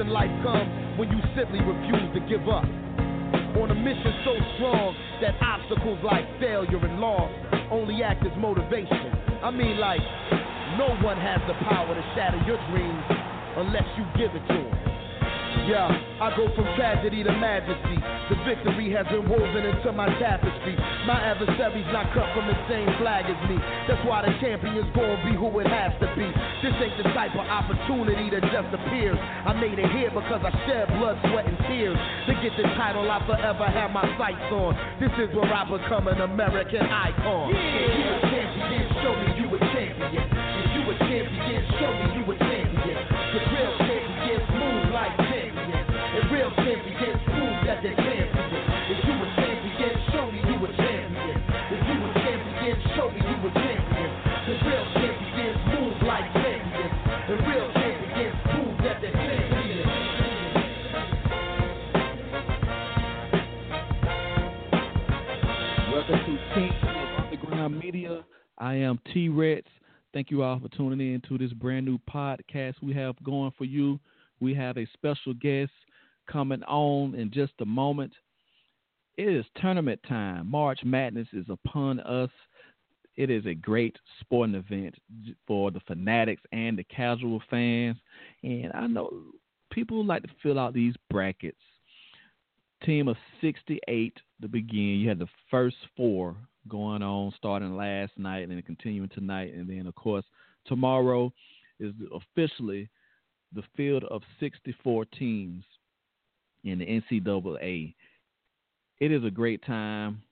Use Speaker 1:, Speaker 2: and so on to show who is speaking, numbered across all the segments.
Speaker 1: in life comes when you simply refuse to give up. On a mission so strong that obstacles like failure and loss only act as motivation. I mean, like, no one has the power to shatter your dreams unless you give it to them. Yeah, I go from tragedy to majesty. The victory has been woven into my tapestry. My adversary's not cut from the same flag as me. That's why the champion's gonna be who it has to be. This ain't the type of opportunity that just appears. I made it here because I shed blood, sweat, and tears. To get the title I forever have my sights on. This is where I become an American icon. Yeah. If you a champion, show me you a champion. If you a champion, show me you a champion. The real champions move like champions. And real champions prove that they're
Speaker 2: Welcome to Underground Media. I am T Rex. Thank you all for tuning in to this brand new podcast we have going for you. We have a special guest coming on in just a moment. It is tournament time. March Madness is upon us. It is a great sporting event for the fanatics and the casual fans. And I know people like to fill out these brackets. Team of 68 to begin. You had the first four going on starting last night and continuing tonight. And then, of course, tomorrow is officially the field of 64 teams in the NCAA. It is a great time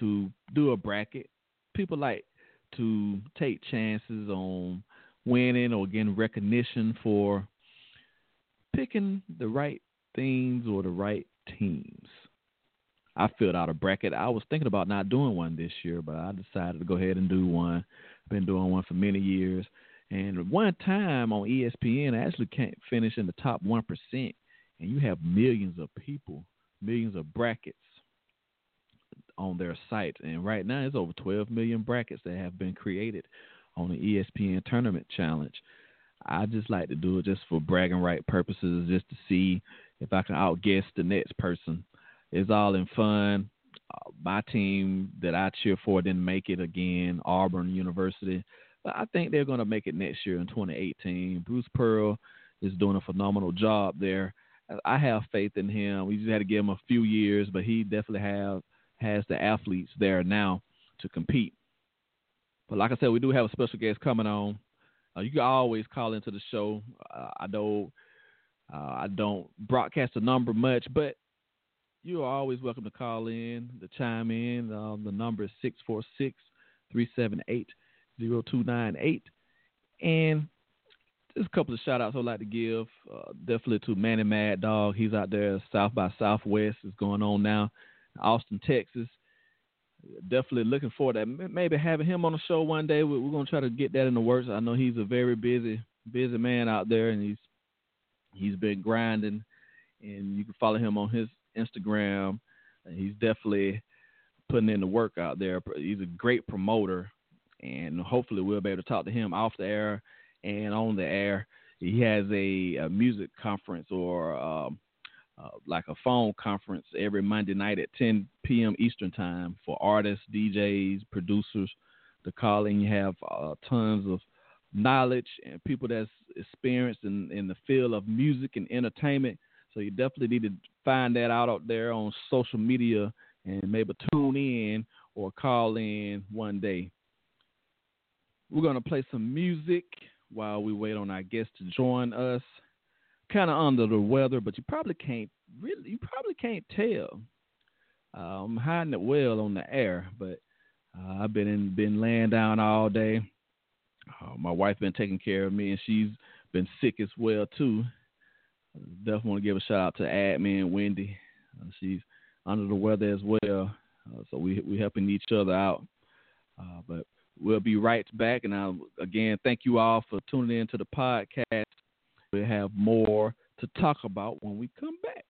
Speaker 2: to do a bracket. People like to take chances on winning or getting recognition for picking the right things or the right teams. I filled out a bracket. I was thinking about not doing one this year, but I decided to go ahead and do one. I've been doing one for many years. And one time on ESPN, I actually can't finish in the top 1%. And you have millions of people, millions of brackets on their site. And right now, it's over 12 million brackets that have been created on the ESPN Tournament Challenge. I just like to do it just for bragging right purposes, just to see if I can outguess the next person. It's all in fun. Uh, my team that I cheer for didn't make it again, Auburn University. But I think they're going to make it next year in 2018. Bruce Pearl is doing a phenomenal job there. I have faith in him. We just had to give him a few years, but he definitely have has the athletes there now to compete. But like I said, we do have a special guest coming on. Uh, you can always call into the show. Uh, I know uh, I don't broadcast the number much, but you are always welcome to call in, to chime in. Um, the number is 646 378 0298. And just a couple of shout outs I'd like to give. Uh, definitely to Manny Mad Dog. He's out there South by Southwest is going on now, Austin, Texas. Definitely looking forward to maybe having him on the show one day. We're, we're going to try to get that in the works. I know he's a very busy, busy man out there, and he's he's been grinding. And you can follow him on his Instagram. He's definitely putting in the work out there. He's a great promoter, and hopefully we'll be able to talk to him off the air and on the air. He has a, a music conference or um, uh, like a phone conference every Monday night at 10 p.m. Eastern time for artists, DJs, producers to call in. You have uh, tons of knowledge and people that's experienced in, in the field of music and entertainment. So you definitely need to find that out out there on social media and maybe tune in or call in one day. We're going to play some music while we wait on our guests to join us. Kind of under the weather, but you probably can't really, you probably can't tell. Uh, I'm hiding it well on the air, but uh, I've been in, been laying down all day. Uh, my wife been taking care of me, and she's been sick as well too. Definitely want to give a shout out to admin Wendy. Uh, she's under the weather as well, uh, so we we helping each other out. Uh, but we'll be right back, and I again thank you all for tuning in to the podcast. We have more to talk about when we come back.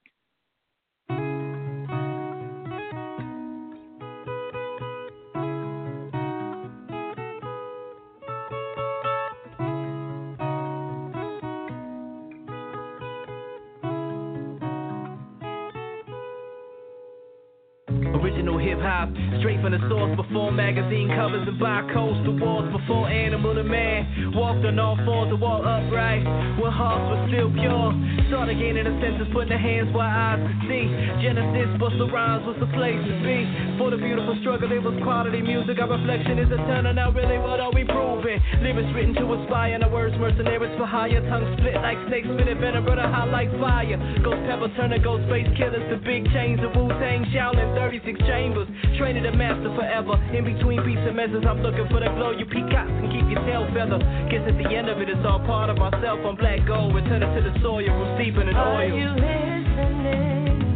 Speaker 3: Straight from the source before magazine covers and barcodes to walls before animal to man. Walked on all fours to walk upright when hearts were still pure. Started gaining the senses, putting the hands where eyes could see. Genesis, Busta Rhymes was the place to be. For the beautiful struggle, it was quality music. Our reflection is eternal. Now, really, what are we proving? Lyrics written to inspire, and the words mercenaries for hire. Tongue split like snakes, spitting venom, brother, hot like fire. Ghost pepper, turning ghost face killers to big chains of Wu Tang, Shaolin, 36 chambers. Training the master forever. In between beats and measures, I'm looking for the glow. You peacocks can keep your tail feather. Guess at the end of it, it's all part of myself. I'm black gold, returning to the soil, roots steeping in oil.
Speaker 4: Are you listening?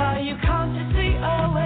Speaker 4: Are you consciously aware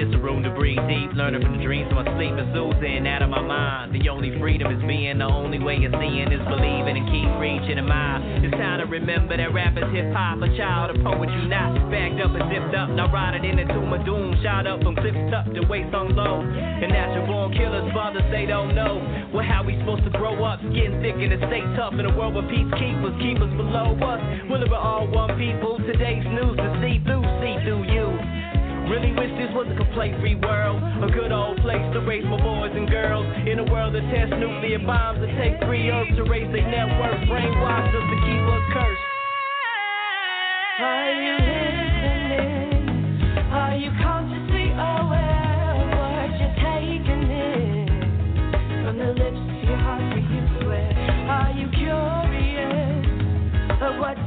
Speaker 3: us a room to breathe deep. Learning from the dreams of my sleep is oozing out of my mind. The only freedom is being, the only way of seeing is believing and keep reaching a mile. It's time to remember that rap is hip hop, a child of poetry, not backed up and zipped up. Now riding in the tomb of doom, shot up from cliffs up to waist on low. And natural born killers, fathers, they don't know. Well, how we supposed to grow up, skin thick and stay tough in a world where peacekeepers keep us below us. Will we're all one people? Today's news to see through, see through you. Really wish this was a complaint free world. A good old place to raise my boys and girls. In a world that tests nuclear bombs and take free herbs to raise their network. Brainwash us to keep us cursed.
Speaker 4: Are you listening? Are you consciously aware of what you're taking in? From the lips to your heart, do you swear? Are you curious of what's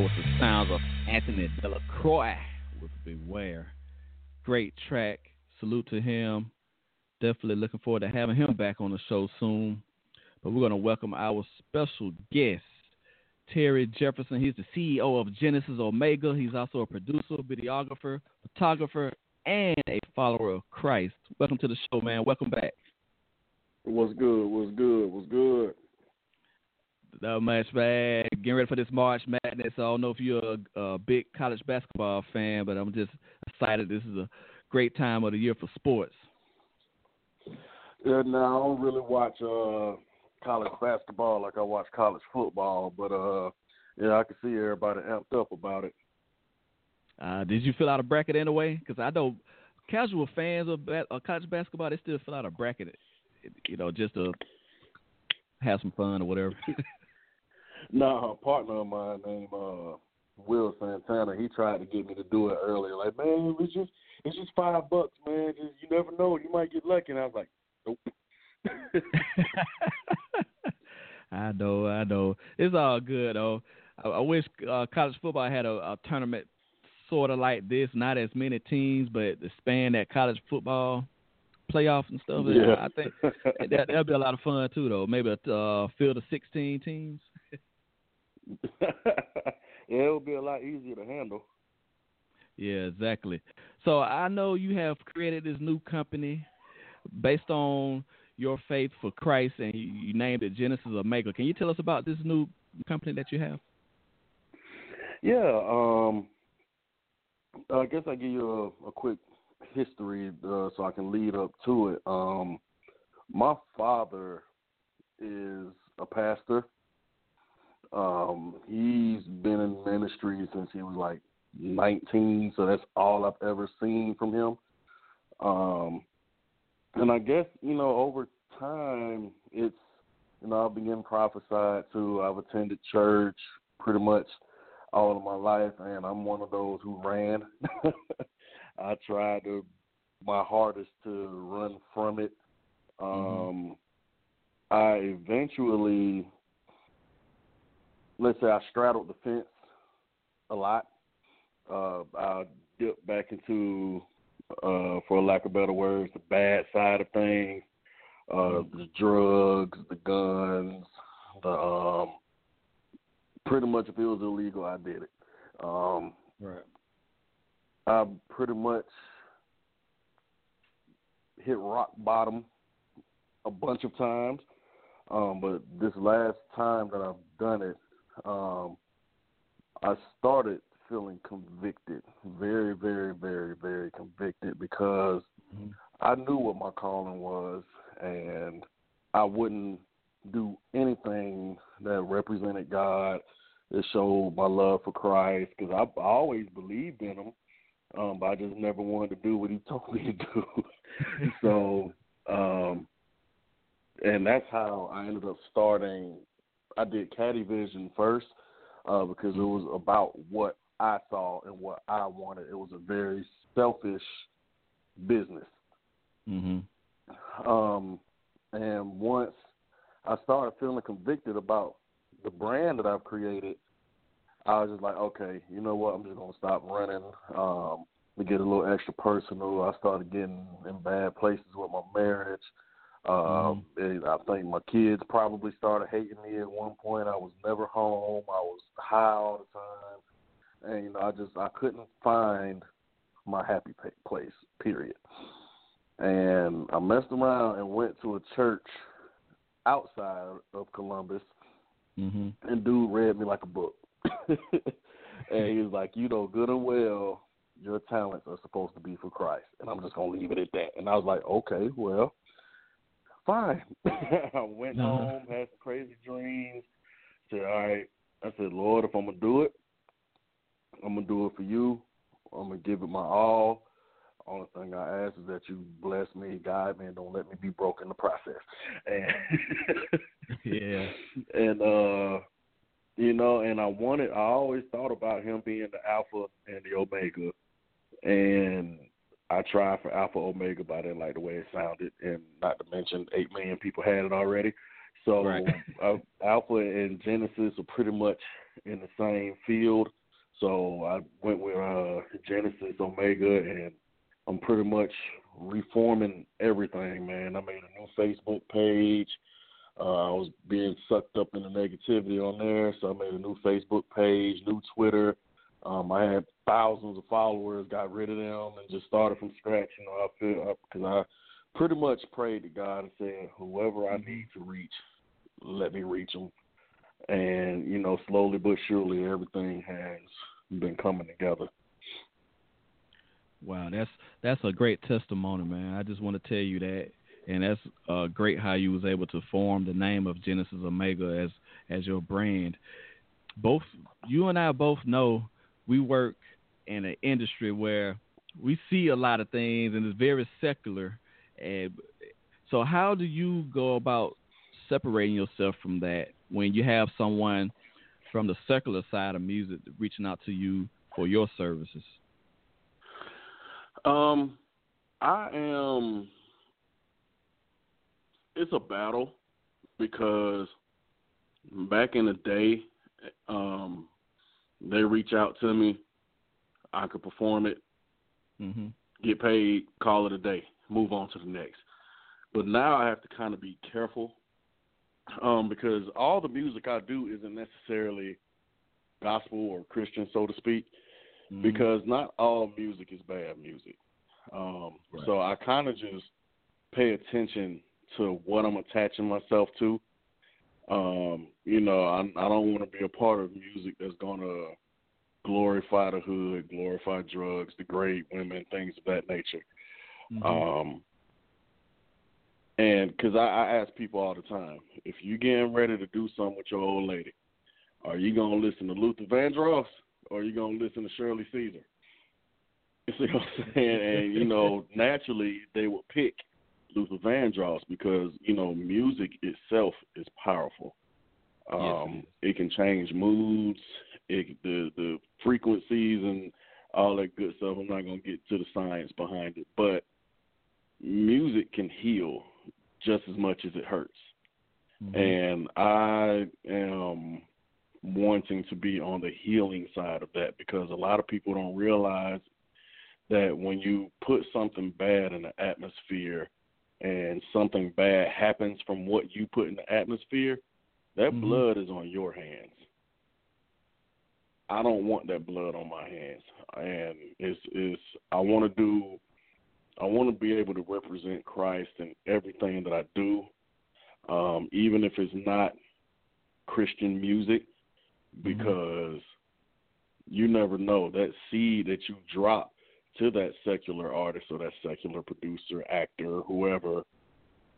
Speaker 2: That was the sounds of Anthony Delacroix with Beware. Great track. Salute to him. Definitely looking forward to having him back on the show soon. But we're going to welcome our special guest, Terry Jefferson. He's the CEO of Genesis Omega. He's also a producer, videographer, photographer, and a follower of Christ. Welcome to the show, man. Welcome back.
Speaker 5: What's good? What's good? What's good?
Speaker 2: Not much, man. Getting ready for this March Madness. I don't know if you're a, a big college basketball fan, but I'm just excited. This is a great time of the year for sports.
Speaker 5: Yeah, no, I don't really watch uh college basketball like I watch college football, but uh yeah, I can see everybody amped up about it.
Speaker 2: Uh, did you fill out a bracket anyway? Because I know casual fans of, ba- of college basketball, they still fill out a bracket, you know, just to have some fun or whatever.
Speaker 5: No, a partner of mine named uh, Will Santana. He tried to get me to do it earlier. Like, man, it's just it's just five bucks, man. Just, you never know, you might get lucky. And I was like, nope.
Speaker 2: I know, I know. It's all good though. I, I wish uh, college football had a, a tournament sort of like this, not as many teams, but the span that college football playoffs and stuff.
Speaker 5: Yeah.
Speaker 2: I think that that'll be a lot of fun too, though. Maybe a uh, field of sixteen teams.
Speaker 5: yeah, it would be a lot easier to handle.
Speaker 2: Yeah, exactly. So I know you have created this new company based on your faith for Christ, and you, you named it Genesis Omega. Can you tell us about this new company that you have?
Speaker 5: Yeah, um, I guess I give you a, a quick history uh, so I can lead up to it. Um, my father is a pastor. Um, he's been in ministry since he was like 19, so that's all I've ever seen from him. Um, and I guess you know over time it's you know I've been prophesied to. I've attended church pretty much all of my life, and I'm one of those who ran. I tried to my hardest to run from it. Um, I eventually, let's say, I straddled the fence a lot. Uh, I dipped back into, uh, for lack of better words, the bad side of things, uh, the drugs, the guns, the um, pretty much if it was illegal, I did it. Um,
Speaker 2: Right.
Speaker 5: I pretty much hit rock bottom a bunch of times. Um, but this last time that I've done it, um, I started feeling convicted, very, very, very, very convicted because
Speaker 2: Mhm.
Speaker 5: I knew what my calling was, and I wouldn't do anything that represented God, that showed my love for Christ, because I, I always believed in Him, um, but I just never wanted to do what He told me to do. so, um, and that's how I ended up starting. I did Caddy Vision first uh, because it was about what I saw and what I wanted. It was a very selfish business.
Speaker 2: Mhm.
Speaker 5: Um, and once I started feeling convicted about the brand that I've created, I was just like, okay, you know what? I'm just gonna stop running. Um, to get a little extra personal, I started getting in bad places with my marriage. Um, and I think my kids probably started hating me at one point. I was never home. I was high all the time, and you know, I just I couldn't find my happy place. Period. And I messed around and went to a church outside of Columbus,
Speaker 2: Mhm.
Speaker 5: and dude read me like a book. and he was like, "You know good and well your talents are supposed to be for Christ, and I'm just gonna leave it at that." And I was like, "Okay, well, fine." I went
Speaker 2: Uh-huh.
Speaker 5: home, had some crazy dreams. Said, "All right." I said, "Lord, if I'm gonna do it, I'm gonna do it for you. I'm gonna give it my all." Only thing I ask is that you bless me, guide me, and don't let me be broke in the process. And
Speaker 2: Yeah.
Speaker 5: and uh you know, and I wanted I always thought about him being the alpha and the omega and I tried for Alpha Omega, but I didn't like the way it sounded, and not to mention eight million people had it already. So
Speaker 2: Right.
Speaker 5: uh, Alpha and Genesis are pretty much in the same field. So I went with uh, Genesis Omega, and I'm pretty much reforming everything, man. I made a new Facebook page. Uh, I was being sucked up in the negativity on there, so I made a new Facebook page, new Twitter. Um, I had thousands of followers, got rid of them, and just started from scratch. You know, I feel because I pretty much prayed to God and said, whoever I need to reach, let me reach them. And you know, slowly but surely, everything has been coming together.
Speaker 2: Wow, that's that's a great testimony, man. I just want to tell you that, and that's uh, great how you was able to form the name of Genesis Omega as as your brand. Both you and I both know we work in an industry where we see a lot of things and it's very secular. And so, how do you go about separating yourself from that when you have someone from the secular side of music reaching out to you for your services?
Speaker 5: Um, I am. It's a battle because back in the day, um, they reach out to me. I could perform it,
Speaker 2: hmm
Speaker 5: get paid, call it a day, move on to the next. But now I have to kind of be careful um, because all the music I do isn't necessarily gospel or Christian, so to speak
Speaker 2: Mm-hmm.
Speaker 5: because not all music is bad music. Um,
Speaker 2: Right.
Speaker 5: So I kind of just pay attention to what I'm attaching myself to. Um, you know, I, I don't want to be a part of music that's going to glorify the hood, glorify drugs, degrade women, things of that nature.
Speaker 2: Mhm.
Speaker 5: Um, and because I, I ask people all the time, if you getting ready to do something with your old lady, are you gonna listen to Luther Vandross or are you gonna listen to Shirley Caesar? You see what I'm saying? And you know, naturally they will pick Luther Vandross because you know music itself is powerful.
Speaker 2: Yes, it
Speaker 5: Um, it can change moods, it, the the frequencies and all that good stuff. I'm not gonna get to the science behind it, but music can heal just as much as it hurts.
Speaker 2: Mhm.
Speaker 5: And I am wanting to be on the healing side of that because a lot of people don't realize that when you put something bad in the atmosphere and something bad happens from what you put in the atmosphere, that
Speaker 2: Mhm.
Speaker 5: blood is on your hands. I don't want that blood on my hands. And it's it's I want to do I want to be able to represent Christ in everything that I do, um, even if it's not Christian music, because you never know that seed that you drop to that secular artist or that secular producer, actor, whoever,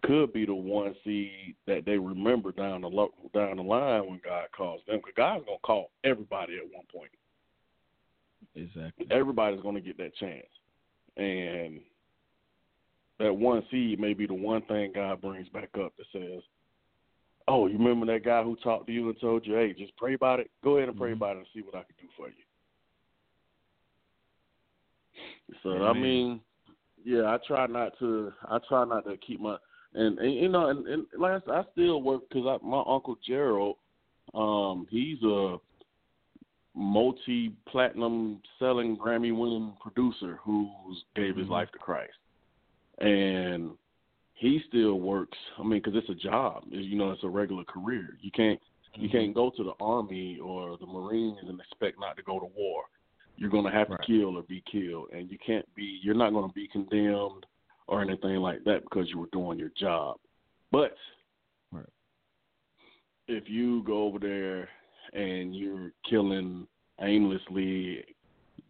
Speaker 5: could be the one seed that they remember down the lo- down the line when God calls them. Because God's gonna call everybody at one point
Speaker 2: Exactly.
Speaker 5: everybody's going to get that chance. And that one seed may be the one thing God brings back up that says, Oh, you remember that guy who talked to you and told you, hey, just pray about it? Go ahead and pray
Speaker 2: Mhm.
Speaker 5: about it and see what I can do for you. So, I mean, yeah, I try not to, I try not to keep my, and, and you know, and, and last, I still work because my uncle Gerald, um, he's a multi platinum selling Grammy winning producer who's gave his
Speaker 2: Mhm.
Speaker 5: life to Christ. And he still works. I mean, because it's a job. You know, it's a regular career. You can't you
Speaker 2: Mhm.
Speaker 5: can't go to the army or the Marines and expect not to go to war. You're going to have
Speaker 2: Right.
Speaker 5: to kill or be killed, and you can't be. You're not going to be condemned or anything like that because you were doing your job. But
Speaker 2: Right.
Speaker 5: if you go over there and you're killing aimlessly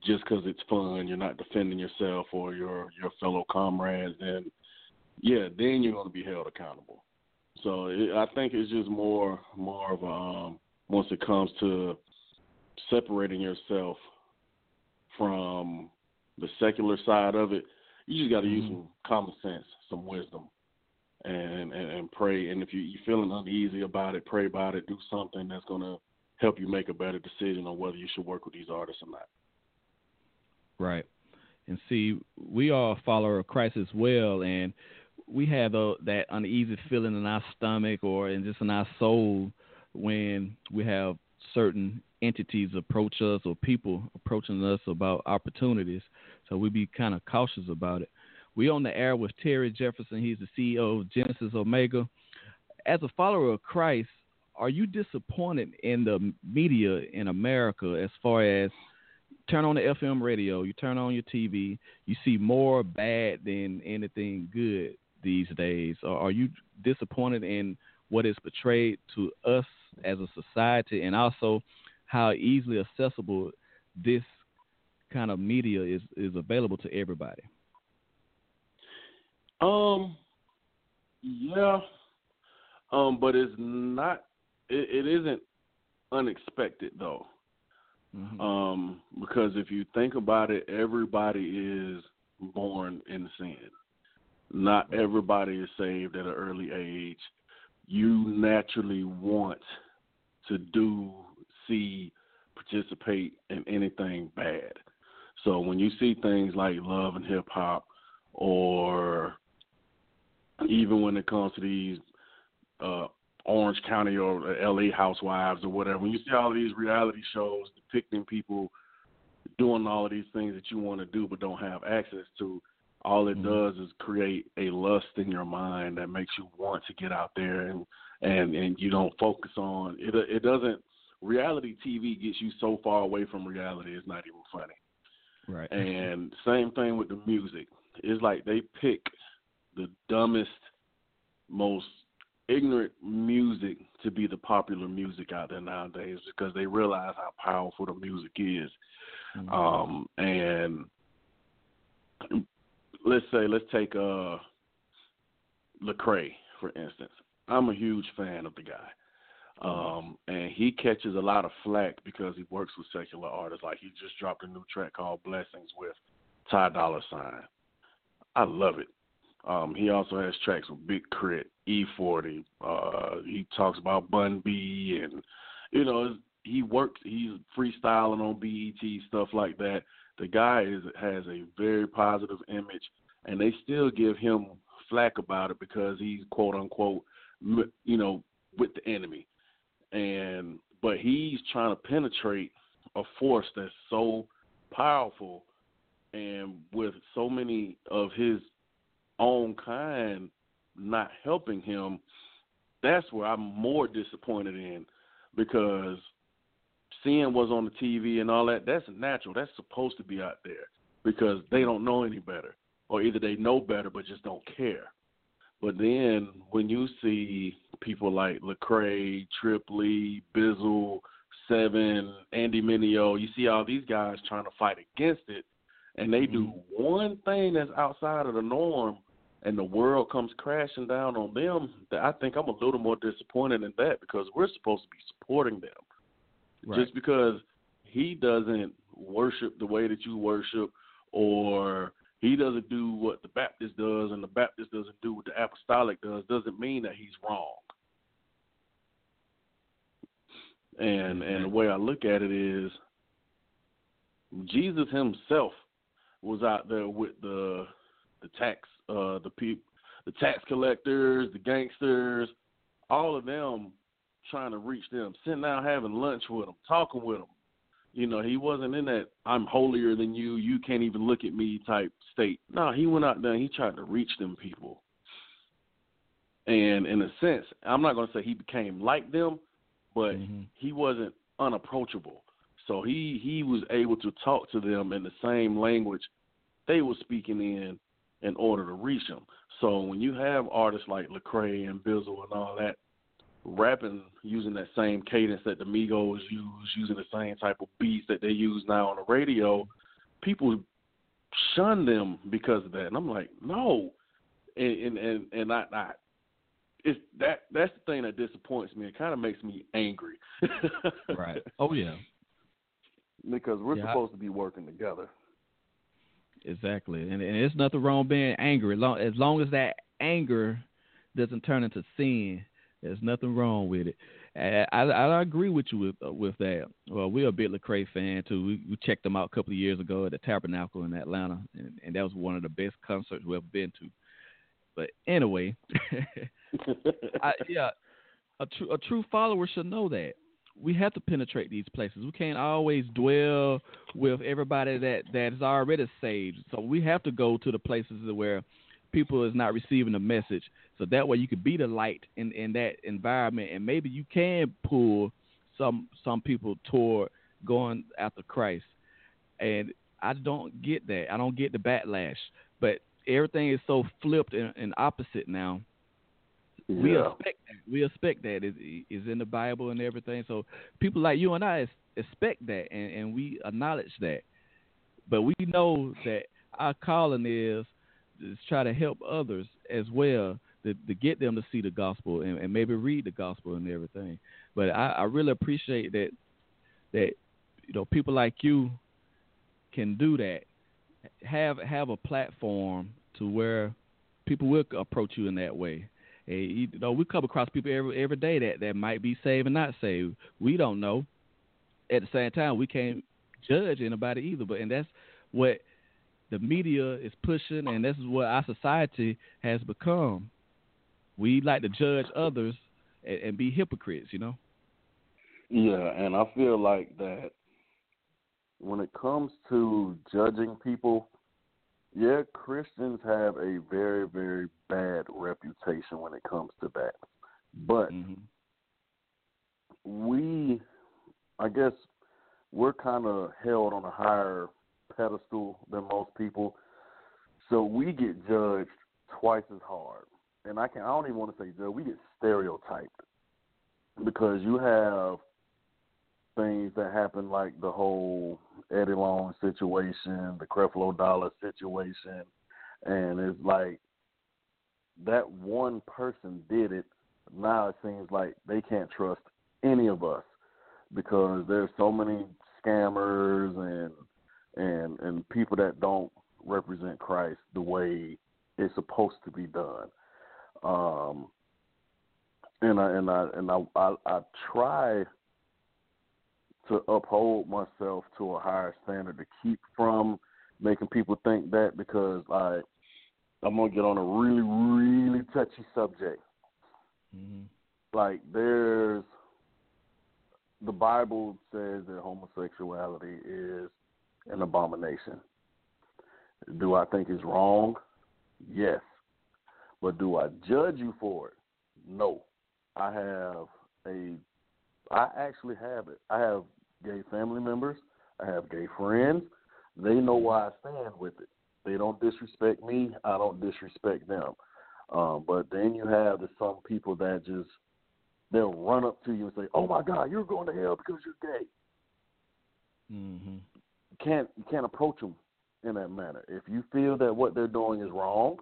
Speaker 5: just because it's fun, you're not defending yourself or your your fellow comrades, then yeah, then you're going to be held accountable. So it, I think it's just more more of a um, once it comes to separating yourself from the secular side of it, you just got to use
Speaker 2: Mhm.
Speaker 5: some common sense, some wisdom, and, and and pray. And if you you feeling uneasy about it, pray about it. Do something that's going to help you make a better decision on whether you should work with these artists or not.
Speaker 2: Right. And see, we are a follower of Christ as well, and we have a, that uneasy feeling in our stomach or in just in our soul when we have certain entities approach us or people approaching us about opportunities. So we be kind of cautious about it. We on the air with Terry Jefferson. He's the CEO of Genesis Omega. As a follower of Christ, are you disappointed in the media in America as far as turn on the FM radio, you turn on your TV, you see more bad than anything good these days? Or are you disappointed in what is portrayed to us as a society and also how easily accessible this kind of media is, is available to everybody?
Speaker 5: Um, yeah, um, but it's not. It, it isn't unexpected though.
Speaker 2: Mhm.
Speaker 5: Um, because if you think about it, everybody is born in sin. Not everybody is saved at an early age. You naturally want to do see participate in anything bad. So when you see things like love and hip hop, or even when it comes to these uh, Orange County or LA Housewives or whatever, when you see all these reality shows depicting people doing all of these things that you want to do but don't have access to, all it
Speaker 2: Mhm.
Speaker 5: does is create a lust in your mind that makes you want to get out there and and and you don't focus on it. It doesn't. Reality TV gets you so far away from reality; it's not even funny.
Speaker 2: Right.
Speaker 5: And same thing with the music. It's like they pick the dumbest, most ignorant music to be the popular music out there nowadays because they realize how powerful the music is.
Speaker 2: Mhm.
Speaker 5: Um, and let's say let's take uh Lecrae for instance. I'm a huge fan of the guy. Um, and he catches a lot of flack because he works with secular artists. Like he just dropped a new track called Blessings with Ty Dolla Sign. I love it. Um, he also has tracks with Big K.R.I.T., E40. Uh, he talks about Bun B, and you know he works. He's freestyling on BET stuff like that. The guy is has a very positive image, and they still give him flack about it because he's quote unquote, you know, with the enemy, and but he's trying to penetrate a force that's so powerful, and with so many of his own kind not helping him, that's where I'm more disappointed in because seeing what's on the TV and all that, that's natural. That's supposed to be out there because they don't know any better. Or either they know better but just don't care. But then when you see people like Lecrae, Trip Lee, Bizzle, Seven, Andy Mineo, you see all these guys trying to fight against it and they do mm-hmm. one thing that's outside of the norm and the world comes crashing down on them, that I think I'm a little more disappointed in that because we're supposed to be supporting them.
Speaker 2: Right.
Speaker 5: Just because he doesn't worship the way that you worship or he doesn't do what the Baptist does and the Baptist doesn't do what the apostolic does doesn't mean that he's wrong. And and the way I look at it is Jesus himself was out there with the the tax uh the peop the tax collectors, the gangsters, all of them trying to reach them, sitting down having lunch with them, talking with them. You know, he wasn't in that I'm holier than you, you can't even look at me type state. No, he went out there and he tried to reach them people. And in a sense, I'm not going to say he became like them, but
Speaker 2: Mhm.
Speaker 5: he wasn't unapproachable. So he he was able to talk to them in the same language they were speaking in in order to reach them. So when you have artists like Lecrae and Bizzle and all that rapping using that same cadence that the Migos use, using the same type of beats that they use now on the radio, people shun them because of that. And I'm like, no. And and and, and I, I it's that that's the thing that disappoints me. It kind of makes me angry.
Speaker 2: Right. Oh yeah.
Speaker 5: because we're
Speaker 2: Yeah, I-
Speaker 5: supposed to be working together.
Speaker 2: Exactly, and, and it's nothing wrong being angry. Long, as long as that anger doesn't turn into sin, there's nothing wrong with it. I, I, I agree with you with uh, with that. Well, we're a big Lecrae fan too. We, we checked them out a couple of years ago at the Tabernacle in Atlanta, and, and that was one of the best concerts we've ever been to. But anyway, I, yeah, a true a true follower should know that we have to penetrate these places. We can't always dwell with everybody that that is already saved. So we have to go to the places where people is not receiving the message. So that way you could be the light in in that environment, and maybe you can pull some some people toward going after Christ. And I don't get that. I don't get the backlash. But everything is so flipped and, and opposite now we
Speaker 5: yeah.
Speaker 2: expect that. We expect that is is in the Bible and everything. So people like you and I expect that, and, and we acknowledge that. But we know that our calling is is try to help others as well to, to get them to see the gospel and, and maybe read the gospel and everything. But I, I really appreciate that that you know people like you can do that. Have have a platform to where people will approach you in that way. Hey, you know, we come across people every every day that, that might be saved and not saved. We don't know. at the same time, we can't judge anybody either. But and that's what the media is pushing, and this is what our society has become. We like to judge others and, and be hypocrites, you know.
Speaker 5: Yeah, and I feel like that when it comes to judging people, yeah, Christians have a very, very bad reputation when it comes to that. But
Speaker 2: hmm
Speaker 5: we, I guess, we're kind of held on a higher pedestal than most people, so we get judged twice as hard. And I can I don't even want to say judge, we get stereotyped because you have things that happen like the whole Eddie Long situation, the Creflo Dollar situation, and it's like that one person did it. Now it seems like they can't trust any of us because there's so many scammers and and and people that don't represent Christ the way it's supposed to be done. Um, and I and I and I I, I try to uphold myself to a higher standard to keep from making people think that because I I'm gonna get on a really really touchy subject.
Speaker 2: hmm
Speaker 5: Like there's the Bible says that homosexuality is an abomination. Do I think it's wrong? Yes. But do I judge you for it? No. I have a I actually have it. I have gay family members, I have gay friends. They know why I stand with it. They don't disrespect me, I don't disrespect them. Um, but then you have the some people that just they'll run up to you and say, "Oh my God, you're going to hell because you're gay." You can't you can't approach them in that manner. If you feel that what they're doing is wrong,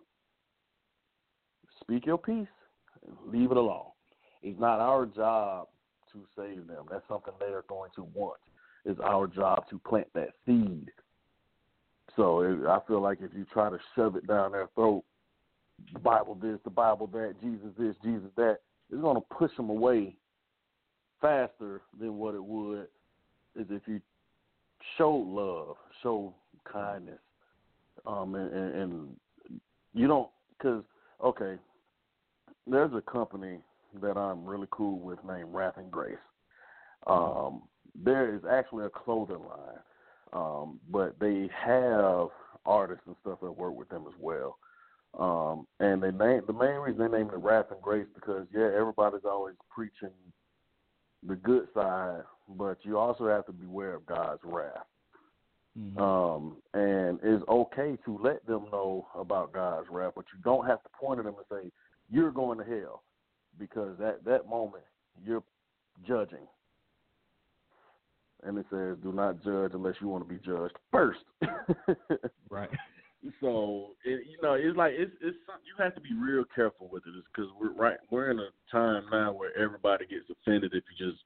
Speaker 5: speak your piece, leave it alone. It's not our job to save them. That's something they are going to want. It's our job to plant that seed. So it, I feel like if you try to shove it down their throat, the Bible this, the Bible that, Jesus this, Jesus that, it's going to push them away faster than what it would is if you showed love, show kindness, um, and, and, and you don't because okay, there's a company that I'm really cool with named Wrath and Grace. Um, there is actually a clothing line, um, but they have artists and stuff that work with them as well. Um, and they name the main reason they named it Wrath and Grace because yeah, everybody's always preaching the good side, but you also have to beware of God's wrath.
Speaker 2: hmm
Speaker 5: Um, and it's okay to let them know about God's wrath, but you don't have to point at them and say, You're going to hell because at that moment you're judging. And it says, Do not judge unless you want to be judged first.
Speaker 2: Right.
Speaker 5: So it, you know, it's like it's it's you have to be real careful with it, because we're right we're in a time now where everybody gets offended if you just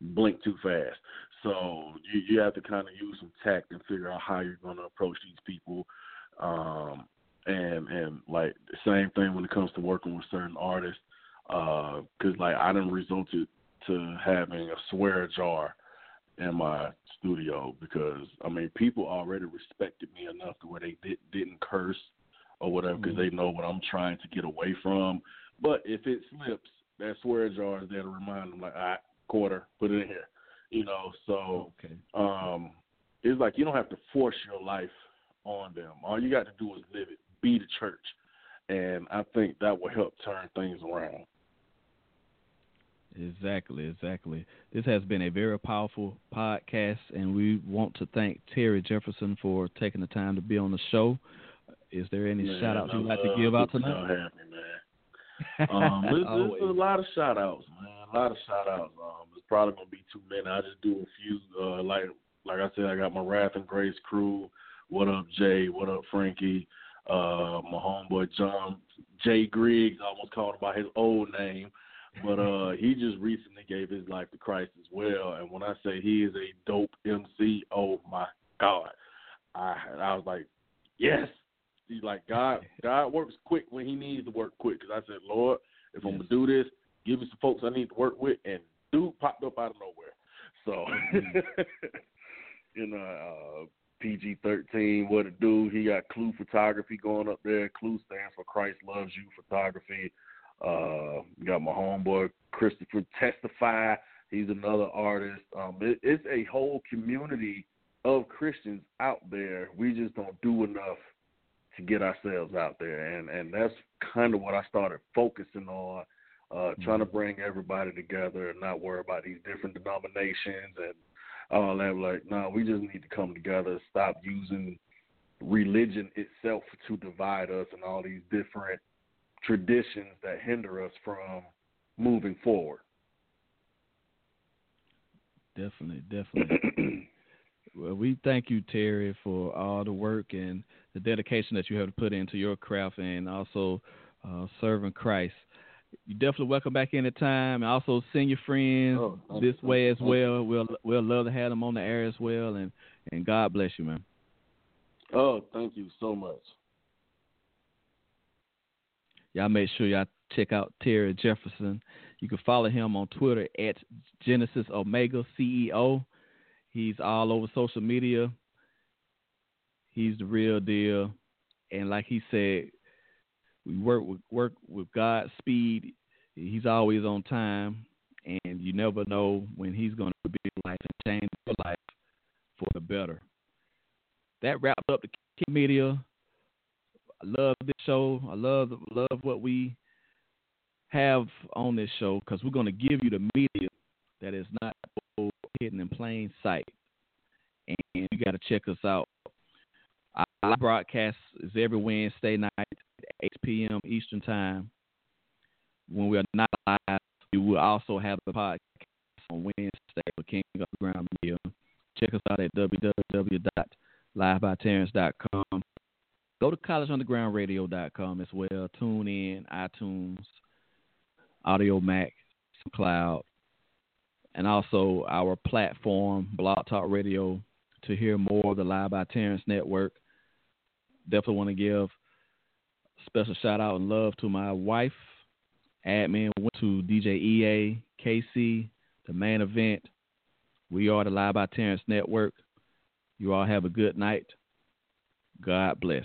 Speaker 5: blink too fast. So you you have to kind of use some tact and figure out how you're going to approach these people. Um, and and like the same thing when it comes to working with certain artists, because like I didn't resulted to having a swear jar in my studio because I mean people already respected me enough to where they did, didn't curse or whatever because they know what I'm trying to get away from. But if it slips, that swear jar is there to remind them like, right, quarter, put it in here, you know. So
Speaker 2: Okay.
Speaker 5: um, it's like you don't have to force your life on them. All you got to do is live it. Be the church, and I think that will help turn things around.
Speaker 2: Exactly, exactly. This has been a very powerful podcast, and we want to thank Terry Jefferson for taking the time to be on the show. Is there any
Speaker 5: Man,
Speaker 2: shout outs you'd like to give out tonight?
Speaker 5: happy, man. Um, there's, there's a lot of shout outs, man. A lot of shout outs. Um, there's probably gonna be too many. I just do a few. Uh, like like I said, I got my Wrath and Grace crew. What up, Jay? What up, Frankie? Uh, my homeboy John Jay Griggs. I almost called him by his old name, but uh, he just recently gave his life to Christ as well. And when I say he is a dope MC, oh my God, I I was like, yes. He's like God. God works quick when He needs to work quick. Because I said, Lord, if I'm gonna do this, give me some folks I need to work with, and dude popped up out of nowhere. So, you know, uh, PG thirteen, what it do? He got Clue Photography going up there. Clue stands for Christ Loves You Photography. Uh, got my homeboy Christopher Testify. He's another artist. Um, it, it's a whole community of Christians out there. We just don't do enough to get ourselves out there, and and that's kind of what I started focusing on, uh, trying to bring everybody together and not worry about these different denominations and all that. Like, no, we just need to come together, stop using religion itself to divide us and all these different traditions that hinder us from moving forward.
Speaker 2: Definitely, definitely. well, we thank you, Terry, for all the work and the dedication that you have put into your craft and also uh, serving Christ. You definitely welcome back anytime. And also send your friends
Speaker 5: Oh,
Speaker 2: this
Speaker 5: you.
Speaker 2: way as well. We'll we'll love to have them on the air as well. And and God bless you, man.
Speaker 5: Oh, thank you so much.
Speaker 2: Y'all make sure y'all check out Terry Jefferson. You can follow him on Twitter at Genesis Omega CEO. He's all over social media. He's the real deal. And like he said, we work with work with God's speed. He's always on time and you never know when he's gonna be in life and change your life for the better. That wraps up the Media. I love this show. I love love what we have on this show because we're going to give you the media that is not hidden in plain sight, and you got to check us out. Our broadcast is every Wednesday night 8 p.m. Eastern Time. When we are not live, we will also have the podcast on Wednesday for King of Ground Media. Check us out at www.livebyterrence.com. Go to collegeundergroundradio.com as well. TuneIn, iTunes, Audiomack, Cloud, and also our platform, Blog Talk Radio, to hear more of the Live by Terrence Network. Definitely want to give special shout out and love to my wife, admin, went to DJ EA, KC, the main event. We are the Live by Terrence Network. You all have a good night. God bless.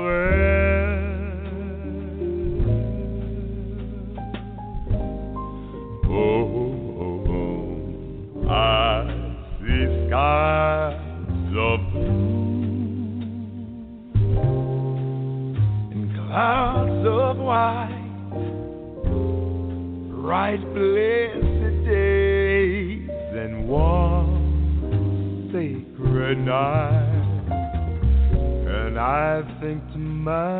Speaker 6: think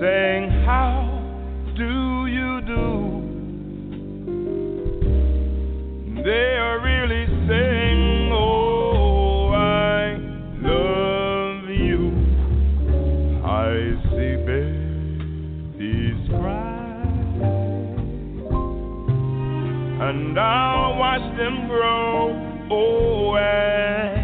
Speaker 6: saying, How do you do? They are really saying, Oh, I love you. I see babies cry, and I'll watch them grow Oh, and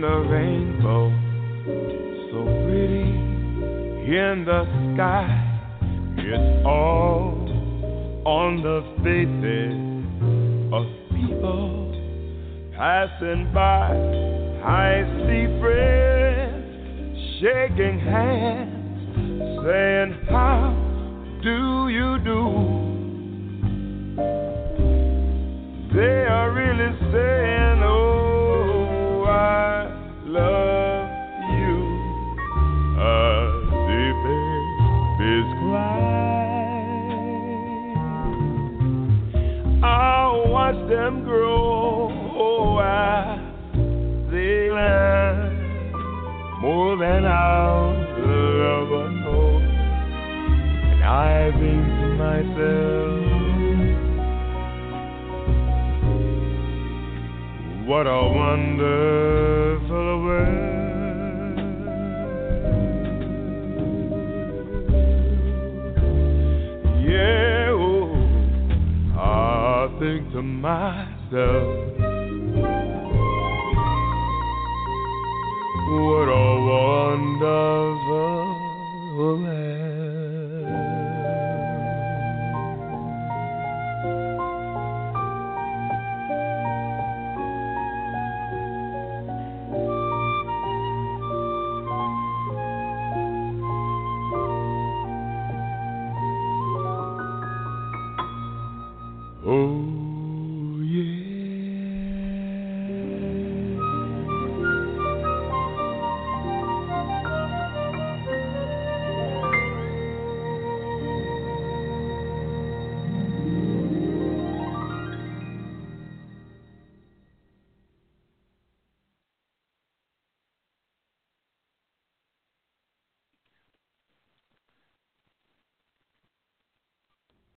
Speaker 6: The rainbow, so pretty in the sky. It's all on the faces of people passing by. I see friends shaking hands, saying, How do you do? More than I'll ever know. And I think to myself, What a wonderful world. Yeah, oh, I think to myself, wonders.